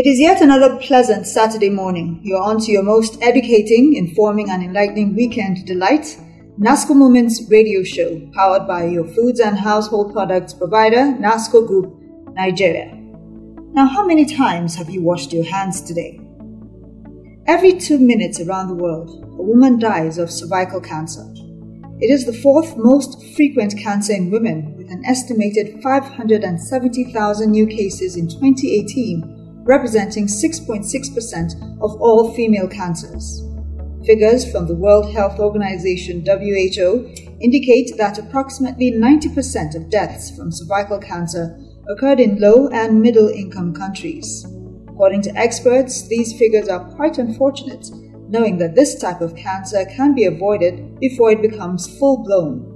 It is yet another pleasant Saturday morning. You're on to your most educating, informing, and enlightening weekend delight. NASCO Moments radio show, powered by your foods and household products provider, NASCO Group, Nigeria. Now, how many times have you washed your hands today? Every two minutes around the world, a woman dies of cervical cancer. It is the fourth most frequent cancer in women, with an estimated 570,000 new cases in 2018 representing 6.6% of all female cancers. Figures from the World Health Organization WHO indicate that approximately 90% of deaths from cervical cancer occurred in low and middle income countries. According to experts, these figures are quite unfortunate, knowing that this type of cancer can be avoided before it becomes full blown.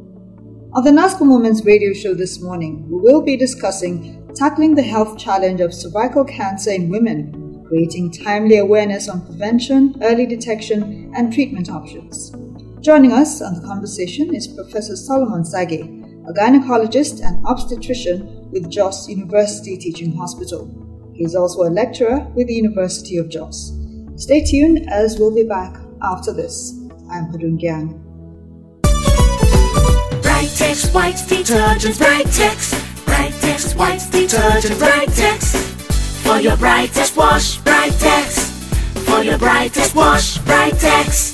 On the NASCO Moments radio show this morning, we will be discussing tackling the health challenge of cervical cancer in women, creating timely awareness on prevention, early detection, and treatment options. Joining us on the conversation is Professor Solomon Sage, a gynecologist and obstetrician with Jos University Teaching Hospital. He is also a lecturer with the University of Jos. Stay tuned as we'll be back after this. I'm Padun Gyang. Brightex white detergent, Brightex. Brightex white detergent, Brightex. For your brightest wash, Brightex. For your brightest wash, Brightex.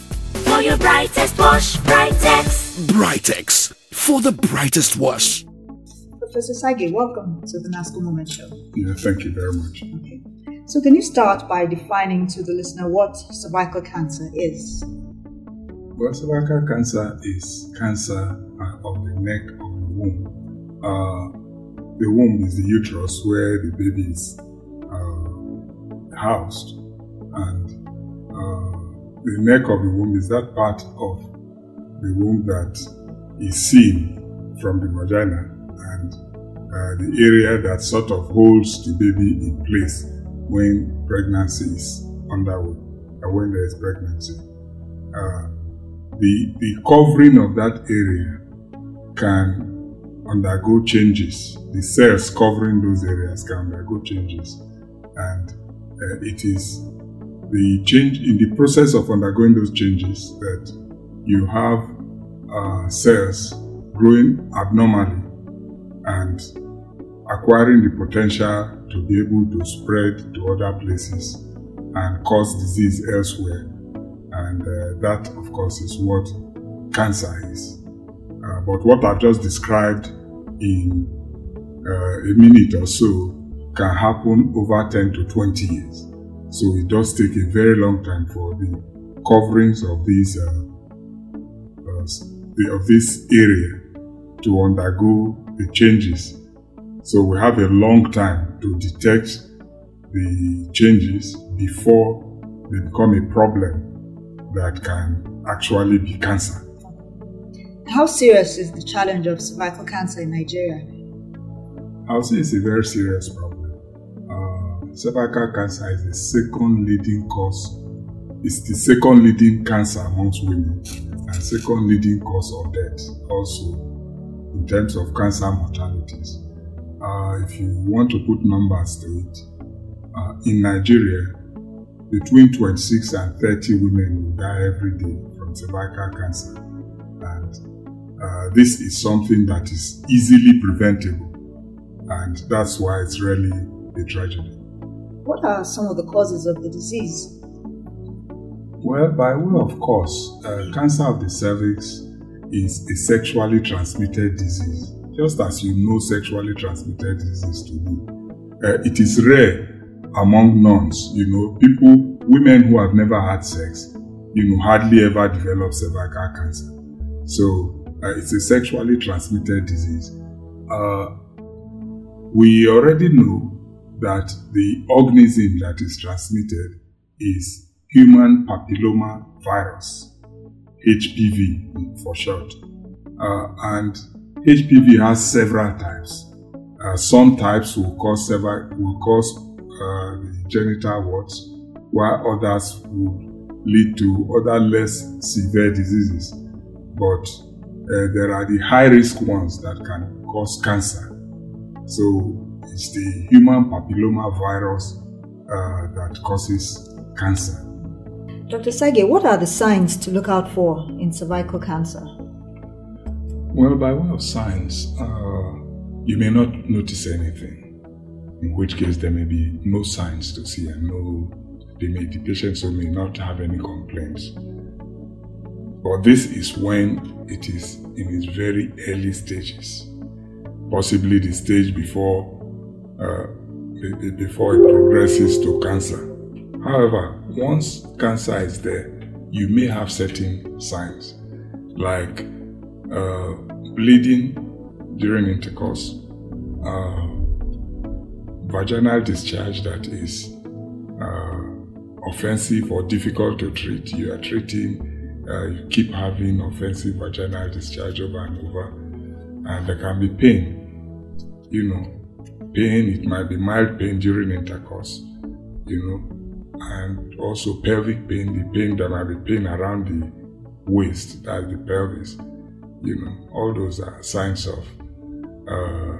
For your brightest wash, Brightex. Brightex for the brightest wash. Professor Sage, welcome to the NASCO Moment Show. Yeah, thank you very much. Okay. So, can you start by defining to the listener what cervical cancer is? Well, cervical cancer is cancer uh, of the neck of the womb. Uh, the womb is the uterus where the baby is uh, housed, and the neck of the womb is that part of the womb that is seen from the vagina and uh, the area that sort of holds the baby in place when pregnancy is underway, or uh, when there is pregnancy. Uh, the, the covering of that area can undergo changes. The cells covering those areas can undergo changes. And uh, it is the change in the process of undergoing those changes that you have uh, cells growing abnormally and acquiring the potential to be able to spread to other places and cause disease elsewhere. And uh, that, of course, is what cancer is. Uh, but what I've just described in uh, a minute or so can happen over 10 to 20 years. So it does take a very long time for the coverings of these uh, uh, the, of this area to undergo the changes. So we have a long time to detect the changes before they become a problem that can actually be cancer. How serious is the challenge of cervical cancer in Nigeria? I would say it's a very serious problem cervical cancer is the second leading cause, it's the second leading cancer amongst women and second leading cause of death also in terms of cancer mortalities. Uh, if you want to put numbers to it, uh, in Nigeria, between 26 and 30 women will die every day from cervical cancer. And uh, this is something that is easily preventable. And that's why it's really a tragedy. What are some of the causes of the disease? Well, by way of course, uh, cancer of the cervix is a sexually transmitted disease, just as you know sexually transmitted disease to be. Uh, it is rare among nuns, you know, people, women who have never had sex, you know, hardly ever develop cervical cancer. So uh, it's a sexually transmitted disease. Uh, we already know that the organism that is transmitted is human papilloma virus, HPV for short. Uh, and HPV has several types. Uh, some types will cause several, will cause uh, genital warts, while others will lead to other less severe diseases. But uh, there are the high risk ones that can cause cancer. So it's the human papilloma virus uh, that causes cancer. Dr. Sage, what are the signs to look out for in cervical cancer? Well, by way of signs, uh, you may not notice anything, in which case there may be no signs to see and no, they may, the patient may not have any complaints. But this is when it is in its very early stages, possibly the stage before uh, before it progresses to cancer. However, once cancer is there, you may have certain signs like uh, bleeding during intercourse, uh, vaginal discharge that is uh, offensive or difficult to treat. You are treating, uh, you keep having offensive vaginal discharge over and over, and there can be pain. You know, pain, it might be mild pain during intercourse, you know, and also pelvic pain, the pain that might be pain around the waist, that's the pelvis, you know, all those are signs of uh,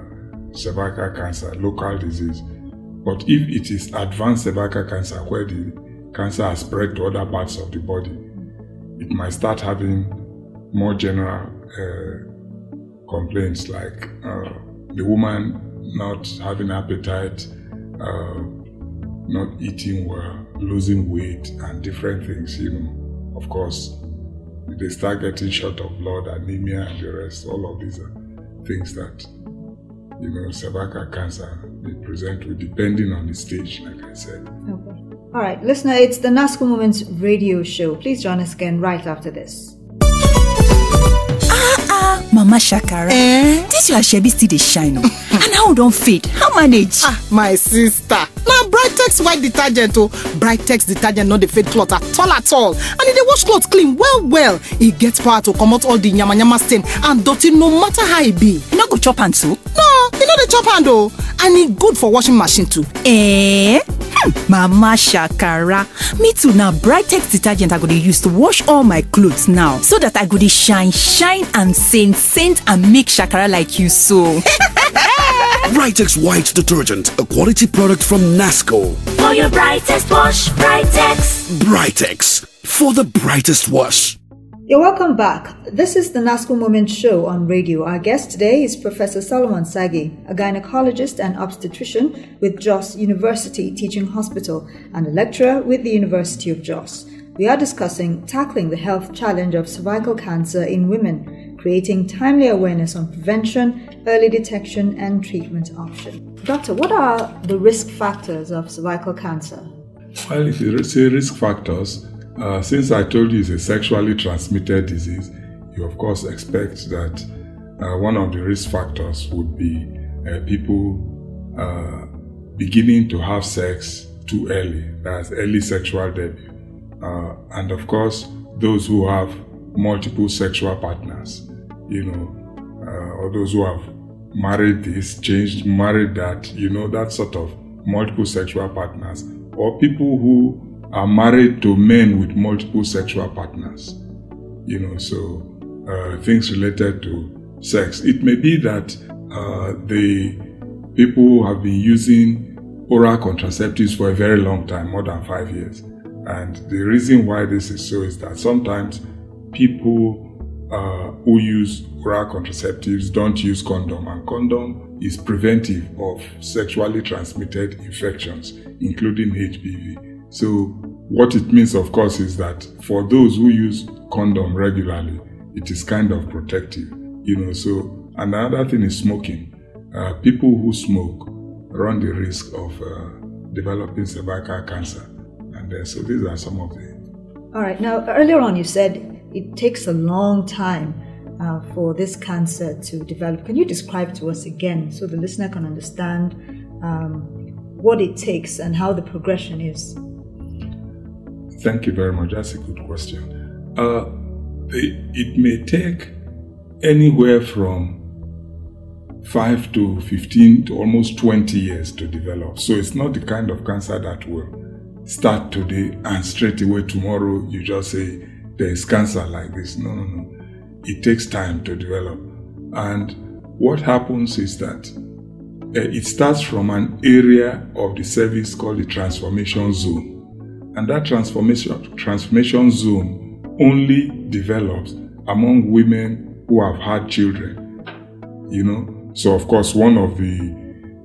cervical cancer, local disease. But if it is advanced cervical cancer where the cancer has spread to other parts of the body, it might start having more general uh, complaints like uh, the woman not having appetite, uh, not eating well, losing weight, and different things, you know. Of course, they start getting short of blood, anemia, and the rest. All of these are things that, you know, cervical cancer they present with, depending on the stage, like I said. Okay. All right, listener, it's the NASCO Moments radio show. Please join us again right after this. Mama shakara Eh? dis your shebi still dey shine o and how don fade? How manage. ah my sister. Na brightex white detergent o brightex detergent no dey fade cloth at all at all. And e dey wash cloth clean well well. E get power to comot all the yamayama stain and dirty no matter how e be. You no go chop am too. no e no dey chop hand o and e good for washing machine too. Eh? Mama shakara me too na brightex detergent i go dey use to wash all my clothes now so that i go dey shine shine and saint saint and make shakara like you so. Brightex White Detergent, a quality product from Nasco. For your brightest wash, Brightex. Brightex, for the brightest wash. You're welcome back. This is the NASCO Moment Show on radio. Our guest today is Professor Solomon Sage, a gynecologist and obstetrician with Jos University Teaching Hospital and a lecturer with the University of Jos. We are discussing tackling the health challenge of cervical cancer in women, creating timely awareness on prevention, early detection, and treatment options. Doctor, what are the risk factors of cervical cancer? Well, if you say risk factors, uh, since I told you it's a sexually transmitted disease, you of course expect that uh, one of the risk factors would be uh, people uh, beginning to have sex too early, that's early sexual debut. Uh, and of course, those who have multiple sexual partners, you know, uh, or those who have married this, changed, married that, you know, that sort of multiple sexual partners, or people who are married to men with multiple sexual partners, you know, so uh, things related to sex. It may be that uh, the people have been using oral contraceptives for a very long time, more than five years. And the reason why this is so is that sometimes people uh, who use oral contraceptives don't use condom, and condom is preventive of sexually transmitted infections, including HPV. So, what it means, of course, is that for those who use condom regularly, it is kind of protective, you know. So, another thing is smoking. Uh, people who smoke run the risk of uh, developing cervical cancer, and uh, so these are some of the All right. Now, earlier on, you said it takes a long time uh, for this cancer to develop. Can you describe to us again so the listener can understand um, what it takes and how the progression is? Thank you very much. That's a good question. Uh, it, may take anywhere from 5 to 15 to almost 20 years to develop. So it's not the kind of cancer that will start today and straight away tomorrow you just say there is cancer like this. No, no, no. It takes time to develop. And what happens is that uh, it starts from an area of the cervix called the transformation zone. And that transformation, transformation zone only develops among women who have had children. You know, so of course, one of the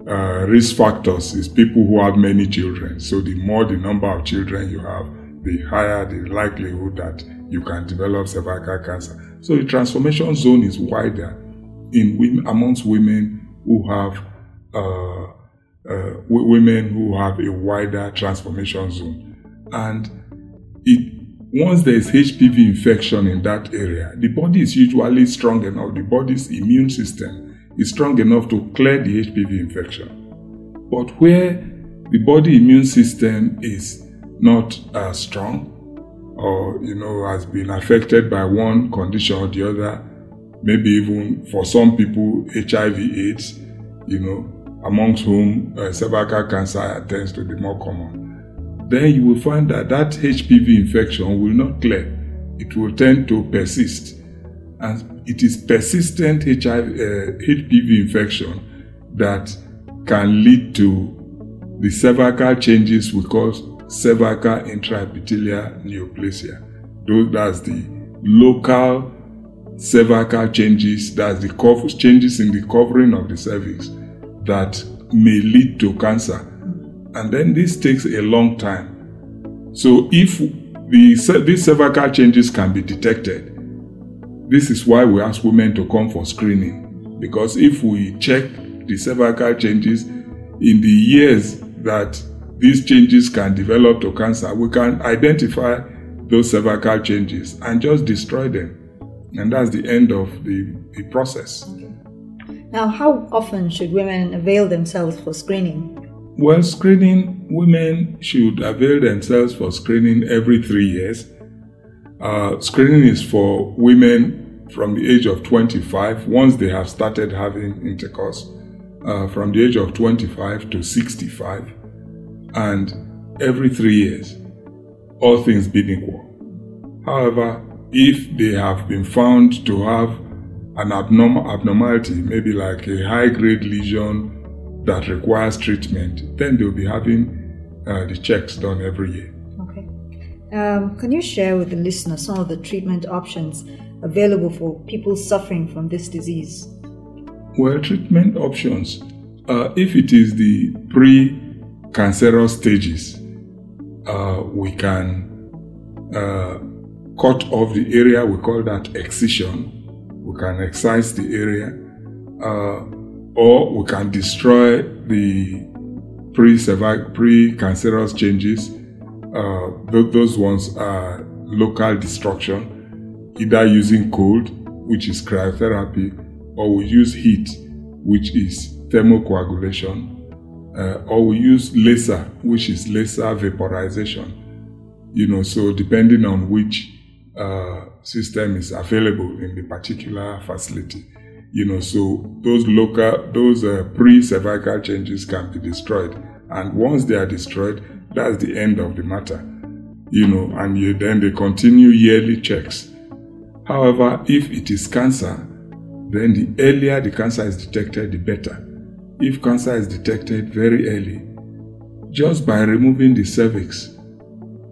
uh, risk factors is people who have many children. So the more the number of children you have, the higher the likelihood that you can develop cervical cancer. So the transformation zone is wider in women, amongst women who have uh, uh, women who have a wider transformation zone, and it once there is HPV infection in that area, the body is usually strong enough. The body's immune system is strong enough to clear the HPV infection. But where the body immune system is not as strong, or you know has been affected by one condition or the other, maybe even for some people HIV/AIDS, you know, amongst whom uh, cervical cancer tends to be more common. Then you will find that that HPV infection will not clear; it will tend to persist, and it is persistent HIV, uh, HPV infection that can lead to the cervical changes we call cervical intraepithelial neoplasia. Those, that's the local cervical changes, that's the changes in the covering of the cervix that may lead to cancer. And then this takes a long time. So if the, these cervical changes can be detected, this is why we ask women to come for screening. Because if we check the cervical changes in the years that these changes can develop to cancer, we can identify those cervical changes and just destroy them. And that's the end of the, the process. Now, how often should women avail themselves for screening? Well, screening, women should avail themselves for screening every three years. Uh, screening is for women from the age of 25 once they have started having intercourse, uh, from the age of 25 to 65 and every three years, all things being equal. However, if they have been found to have an abnormal abnormality, maybe like a high grade lesion that requires treatment, then they'll be having uh, the checks done every year. Okay. Um, can you share with the listener some of the treatment options available for people suffering from this disease? Well, treatment options. Uh, if it is the pre cancerous stages, uh, we can uh, cut off the area, we call that excision. We can excise the area, uh, or we can destroy the pre-cancerous changes. Uh, th- those ones are local destruction, either using cold, which is cryotherapy, or we use heat, which is thermocoagulation uh, or we use laser, which is laser vaporization. You know, so depending on which uh, system is available in the particular facility, you know, so those local, those uh, pre-cervical changes can be destroyed, and once they are destroyed, that's the end of the matter. You know, and you, then they continue yearly checks. However, if it is cancer, then the earlier the cancer is detected, the better if cancer is detected very early, just by removing the cervix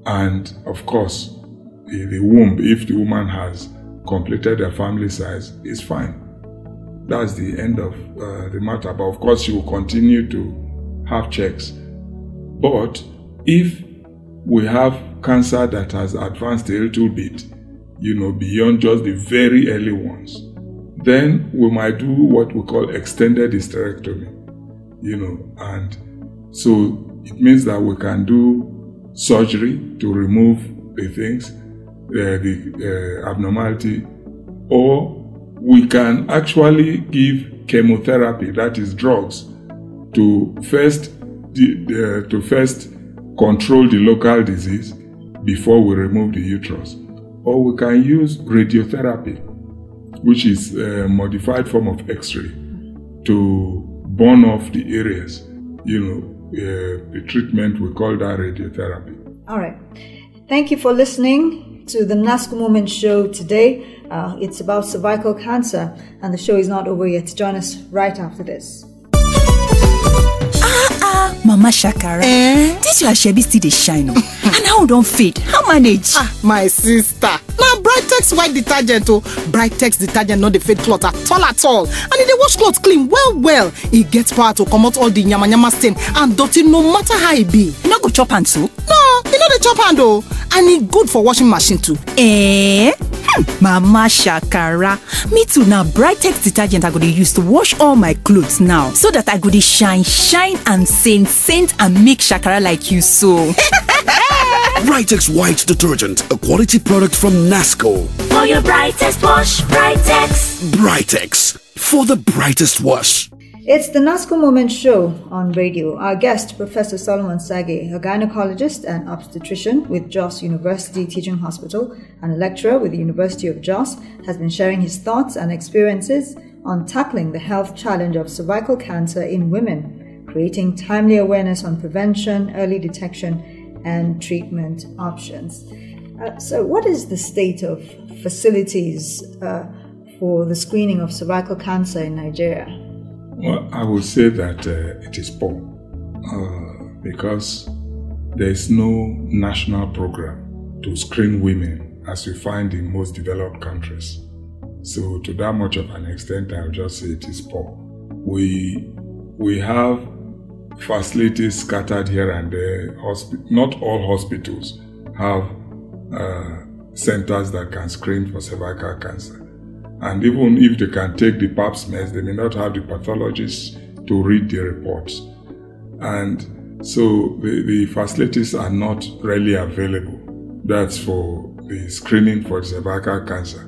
and, of course, the womb, if the woman has completed her family size, is fine. That's the end of uh, the matter. But of course, she will continue to have checks. But if we have cancer that has advanced a little bit, you know, beyond just the very early ones, then we might do what we call extended hysterectomy you know, and so it means that we can do surgery to remove the things, uh, the uh, abnormality, or we can actually give chemotherapy, that is drugs, to first to first control the local disease before we remove the uterus. Or we can use radiotherapy, which is a modified form of X ray, to burn off the areas. You know, uh, the treatment we call that radiotherapy. All right. Thank you for listening to the NASCO Moment show today. Uh, it's about cervical cancer, and the show is not over yet. Join us right after this. ah ah, mama shakara Eh? dis your asoebi still dey shine o and how don fade how manage. ah my sister. Na brightex white detergent o brightex detergent no dey fade cloth at all at all. And e dey wash cloth clean well well e get power to comot all the yamayama stain and dirty no matter how e be. You no go chop am so. no e no dey chop hand o and e good for washing machine too. Eh? Hmm, mama shakara. Me too na brightex detergent i go dey use to wash all my clothes now. So that i go dey shine shine and saint saint and make shakara like you so. Brightex White Detergent, a quality product from Nasco. For your brightest wash, Brightex. Brightex, for the brightest wash. It's the NASCO Moment show on radio. Our guest, Professor Solomon Sage, a gynecologist and obstetrician with Jos University Teaching Hospital and a lecturer with the University of Jos, has been sharing his thoughts and experiences on tackling the health challenge of cervical cancer in women, creating timely awareness on prevention, early detection, and treatment options. Uh, so, what is the state of facilities uh, for the screening of cervical cancer in Nigeria? Well, I would say that uh, it is poor uh, because there is no national program to screen women as we find in most developed countries. So, to that much of an extent, I'll just say it is poor. We we have facilities scattered here and there. Hospi- not all hospitals have uh, centers that can screen for cervical cancer. And even if they can take the pap smears, they may not have the pathologists to read the reports. And so the, the facilities are not really available. That's for the screening for cervical cancer.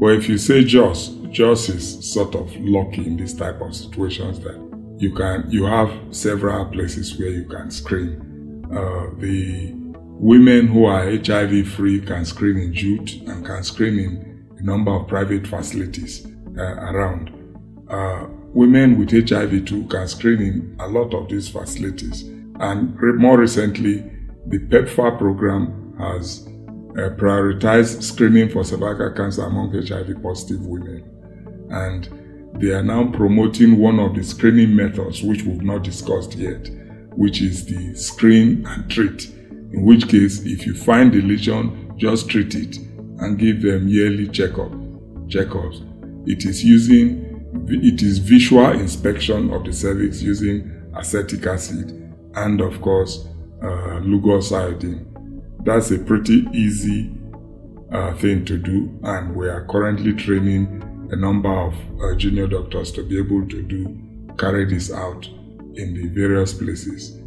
But if you say JOS, JOS is sort of lucky in this type of situations that you can you have several places where you can screen. Uh, the women who are HIV free can screen in JUTH and can screen in a number of private facilities uh, around. Uh, women with HIV too can screen in a lot of these facilities. And re- more recently, the PEPFAR program has uh, prioritized screening for cervical cancer among HIV positive women. And they are now promoting one of the screening methods which we've not discussed yet, which is the screen and treat. In which case, if you find the lesion, just treat it and give them yearly checkup checkups. It is using it is visual inspection of the cervix using acetic acid and of course uh, Lugol's iodine. That's a pretty easy uh, thing to do, and we are currently training a number of uh, junior doctors to be able to do carry this out in the various places,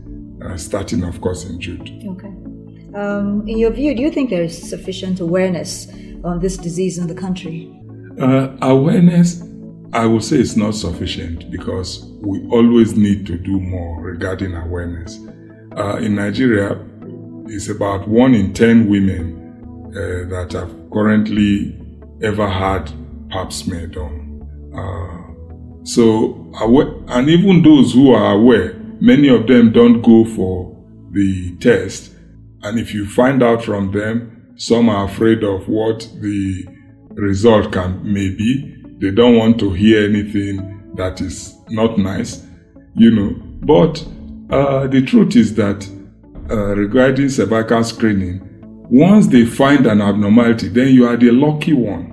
uh, starting of course in JUTH. Okay. Um, in your view, do you think there is sufficient awareness on this disease in the country? Uh, awareness, I would say, is not sufficient because we always need to do more regarding awareness. Uh, in Nigeria, it's about one in ten women uh, that have currently ever had pap smear done. Uh, so, and even those who are aware, many of them don't go for the test. And if you find out from them, some are afraid of what the result can may be. They don't want to hear anything that is not nice, you know. But uh, the truth is that uh, regarding cervical screening, once they find an abnormality, then you are the lucky one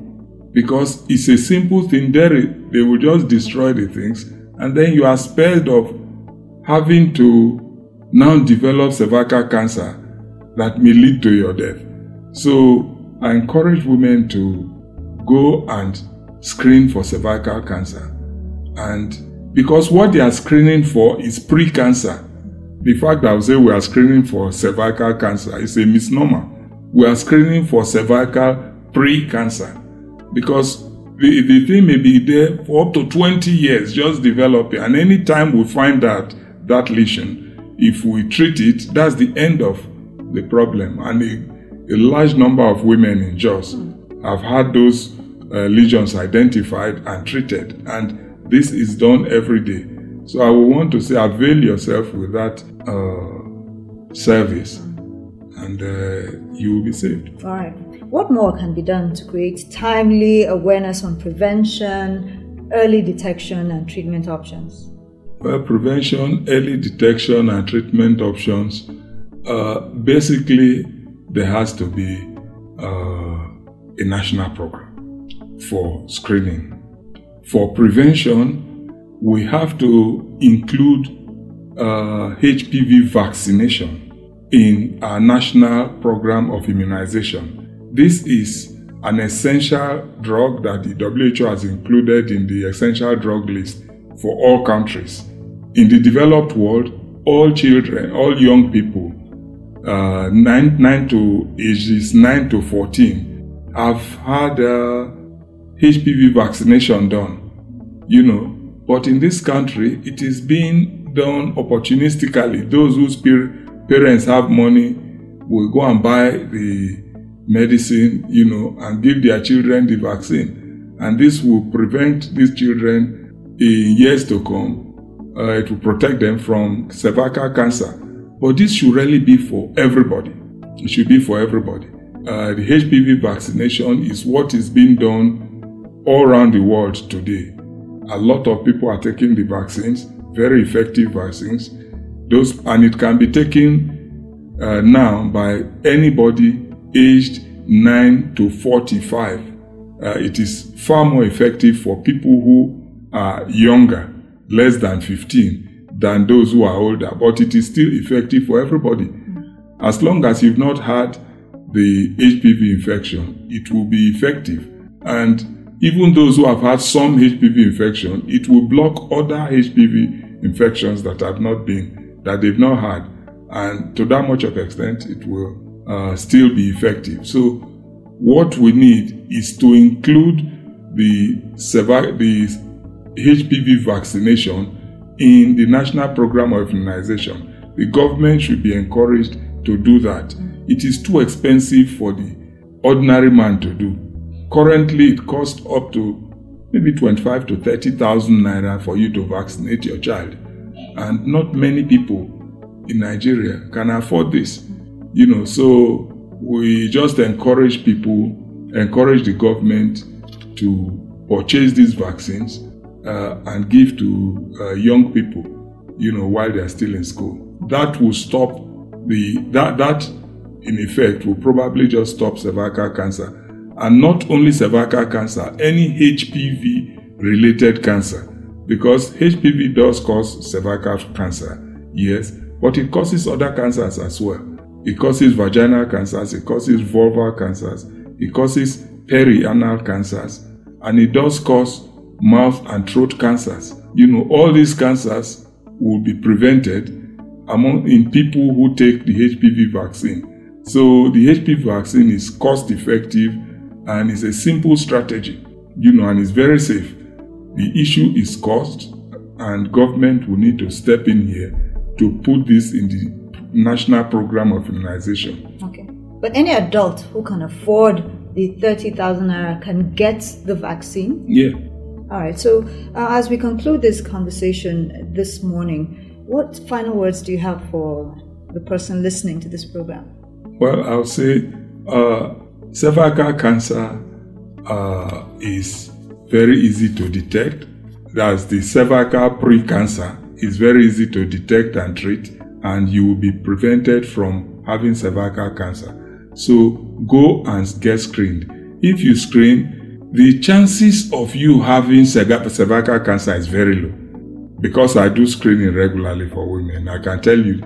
because it's a simple thing. There, they will just destroy the things, and then you are spared of having to now develop cervical cancer that may lead to your death. So I encourage women to go and screen for cervical cancer. And because what they are screening for is pre cancer, the fact that I say we are screening for cervical cancer is a misnomer. We are screening for cervical pre cancer because the, the thing may be there for up to 20 years, just developing. And anytime we find that that lesion, if we treat it, that's the end of the problem. And a, a large number of women in Jos have had those uh, lesions identified and treated. And this is done every day. So I would want to say avail yourself with that uh, service and uh, you will be saved. All right. What more can be done to create timely awareness on prevention, early detection, and treatment options? Well, prevention, early detection, and treatment options. Uh, basically, there has to be uh, a national program for screening. For prevention, we have to include uh, HPV vaccination in our national program of immunization. This is an essential drug that the WHO has included in the essential drug list for all countries. In the developed world, all children, all young people, uh, nine, nine to ages 9 to 14, have had uh, HPV vaccination done. You know, but in this country, it is being done opportunistically. Those whose parents have money will go and buy the medicine, you know, and give their children the vaccine. And this will prevent these children in years to come. Uh, it will protect them from cervical cancer. But this should really be for everybody. It should be for everybody. Uh, the HPV vaccination is what is being done all around the world today. A lot of people are taking the vaccines, very effective vaccines. Those and it can be taken uh, now by anybody aged 9 to 45. Uh, it is far more effective for people who are younger, less than 15, than those who are older, but it is still effective for everybody. As long as you've not had the HPV infection, it will be effective. And even those who have had some HPV infection, it will block other HPV infections that have not been, that they've not had. And to that much of extent, it will uh, still be effective. So, what we need is to include the, the HPV vaccination in the national program of immunization. The government should be encouraged to do that. It is too expensive for the ordinary man to do. Currently, it costs up to maybe 25 to 30,000 naira for you to vaccinate your child. And not many people in Nigeria can afford this. You know, so we just encourage people, encourage the government to purchase these vaccines uh, and give to uh, young people, you know, while they are still in school. That will stop the that that in effect will probably just stop cervical cancer, and not only cervical cancer, any HPV related cancer, because HPV does cause cervical cancer, yes, but it causes other cancers as well. It causes vaginal cancers, it causes vulvar cancers, it causes perianal cancers, and it does cause mouth and throat cancers. You know, all these cancers will be prevented among in people who take the HPV vaccine. So the HPV vaccine is cost effective and is a simple strategy, you know, and it's very safe. The issue is cost and government will need to step in here to put this in the national program of immunization. Okay. But any adult who can afford the 30,000 naira can get the vaccine? Yeah. All right. So, uh, as we conclude this conversation this morning, what final words do you have for the person listening to this program? Well, I'll say uh, cervical cancer uh, is very easy to detect. That's the cervical pre-cancer is very easy to detect and treat and you will be prevented from having cervical cancer. So go and get screened. If you screen, the chances of you having cervical cancer is very low. Because I do screening regularly for women, I can tell you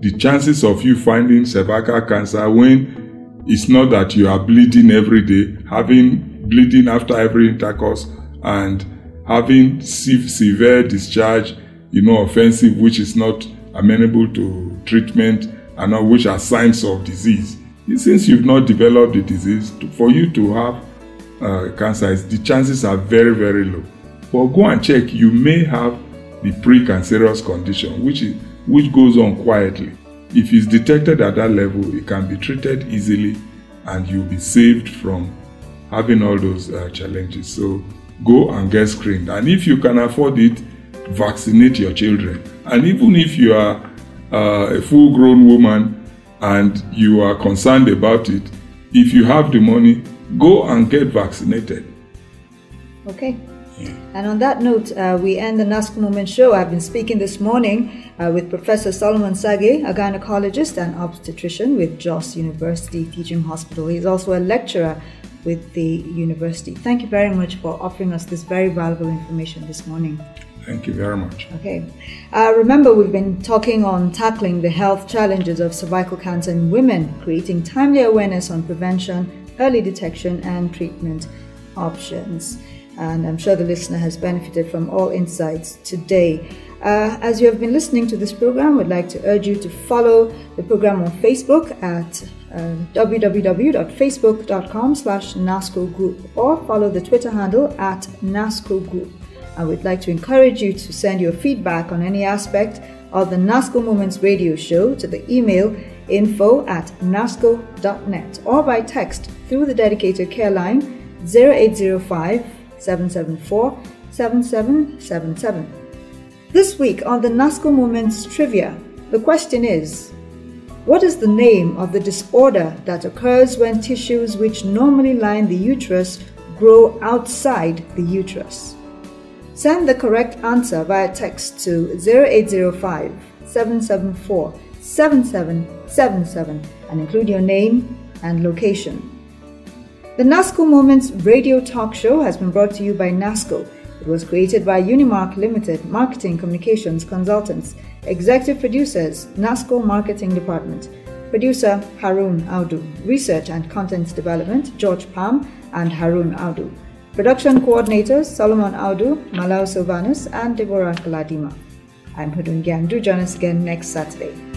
the chances of you finding cervical cancer when it's not that you are bleeding every day, having bleeding after every intercourse, and having severe discharge, you know, offensive, which is not amenable to treatment and all which are signs of disease. Since you've not developed the disease, for you to have uh, cancer, the chances are very, very low. But go and check, you may have the precancerous condition, which is which goes on quietly. If it's detected at that level, it can be treated easily and you'll be saved from having all those uh, challenges. So go and get screened. And if you can afford it, vaccinate your children. And even if you are uh, a full grown woman and you are concerned about it, if you have the money, go and get vaccinated. Okay. And on that note, uh, we end the NASCO Moment show. I've been speaking this morning uh, with Professor Solomon Sage, a gynecologist and obstetrician with Jos University Teaching Hospital. He's also a lecturer with the university. Thank you very much for offering us this very valuable information this morning. Thank you very much. Okay. Uh, remember, we've been talking on tackling the health challenges of cervical cancer in women, creating timely awareness on prevention, early detection, and treatment options and I'm sure the listener has benefited from all insights today. Uh, as you have been listening to this program, we'd like to urge you to follow the program on Facebook at www.facebook.com slash NASCO Group or follow the Twitter handle at NASCO Group. And we'd like to encourage you to send your feedback on any aspect of the NASCO Moments radio show to the email info at nasco.net or by text through the dedicated care line 0805 774 7777. This week on the NASCO Moments Trivia, the question is What is the name of the disorder that occurs when tissues which normally line the uterus grow outside the uterus? Send the correct answer via text to 0805 774 7777 and include your name and location. The NASCO Moments radio talk show has been brought to you by NASCO. It was created by Unimark Limited Marketing Communications Consultants. Executive producers, NASCO Marketing Department. Producer Harun Audu. Research and Content Development, George Palm and Harun Audu. Production coordinators, Solomon Audu, Malau Silvanus, and Deborah Kaladima. I'm Hudun Gyan. Do join us again next Saturday.